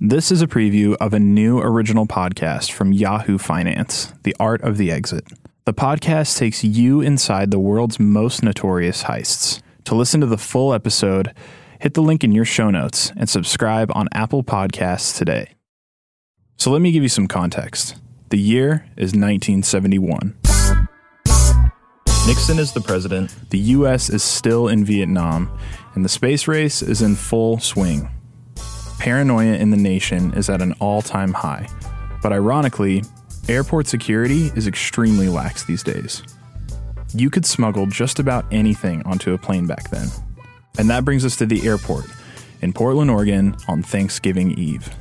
This is a preview of a new original podcast from Yahoo Finance, The Art of the Exit. The podcast takes you inside the world's most notorious heists. To listen to the full episode, hit the link in your show notes and subscribe on Apple Podcasts today. So let me give you some context. The year is 1971. Nixon is the president, the US is still in Vietnam, and the space race is in full swing. Paranoia in the nation is at an all time high, but ironically, airport security is extremely lax these days. You could smuggle just about anything onto a plane back then. And that brings us to the airport in Portland, Oregon on Thanksgiving Eve.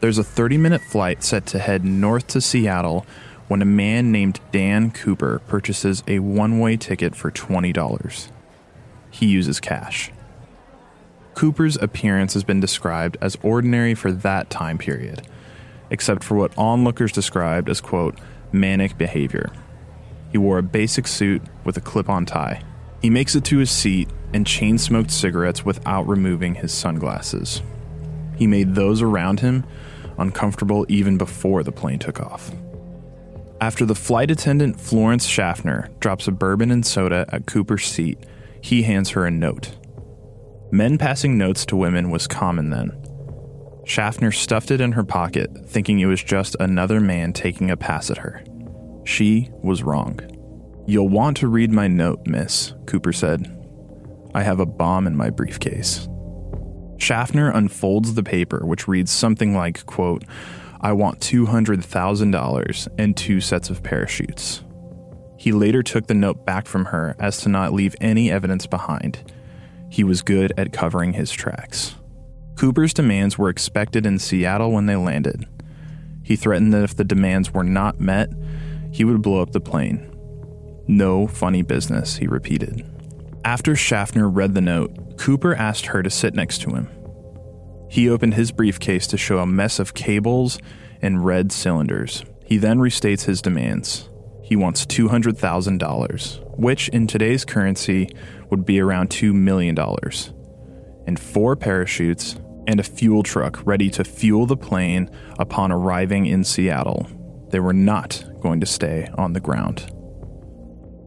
There's a 30 minute flight set to head north to Seattle when a man named Dan Cooper purchases a one way ticket for $20. He uses cash. Cooper's appearance has been described as ordinary for that time period, except for what onlookers described as, quote, manic behavior. He wore a basic suit with a clip on tie. He makes it to his seat and chain smoked cigarettes without removing his sunglasses. He made those around him uncomfortable even before the plane took off. After the flight attendant Florence Schaffner drops a bourbon and soda at Cooper's seat, he hands her a note. Men passing notes to women was common then. Schaffner stuffed it in her pocket, thinking it was just another man taking a pass at her. She was wrong. You'll want to read my note, miss, Cooper said. I have a bomb in my briefcase. Schaffner unfolds the paper, which reads something like, quote, I want $200,000 and two sets of parachutes. He later took the note back from her as to not leave any evidence behind he was good at covering his tracks. Cooper's demands were expected in Seattle when they landed. He threatened that if the demands were not met, he would blow up the plane. No funny business, he repeated. After Schaffner read the note, Cooper asked her to sit next to him. He opened his briefcase to show a mess of cables and red cylinders. He then restates his demands. He wants $200,000, which in today's currency would be around $2 million, and four parachutes and a fuel truck ready to fuel the plane upon arriving in Seattle. They were not going to stay on the ground.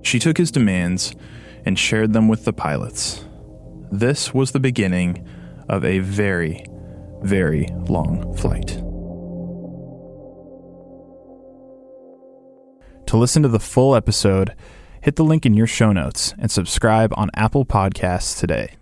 She took his demands and shared them with the pilots. This was the beginning of a very, very long flight. To listen to the full episode, hit the link in your show notes and subscribe on Apple Podcasts today.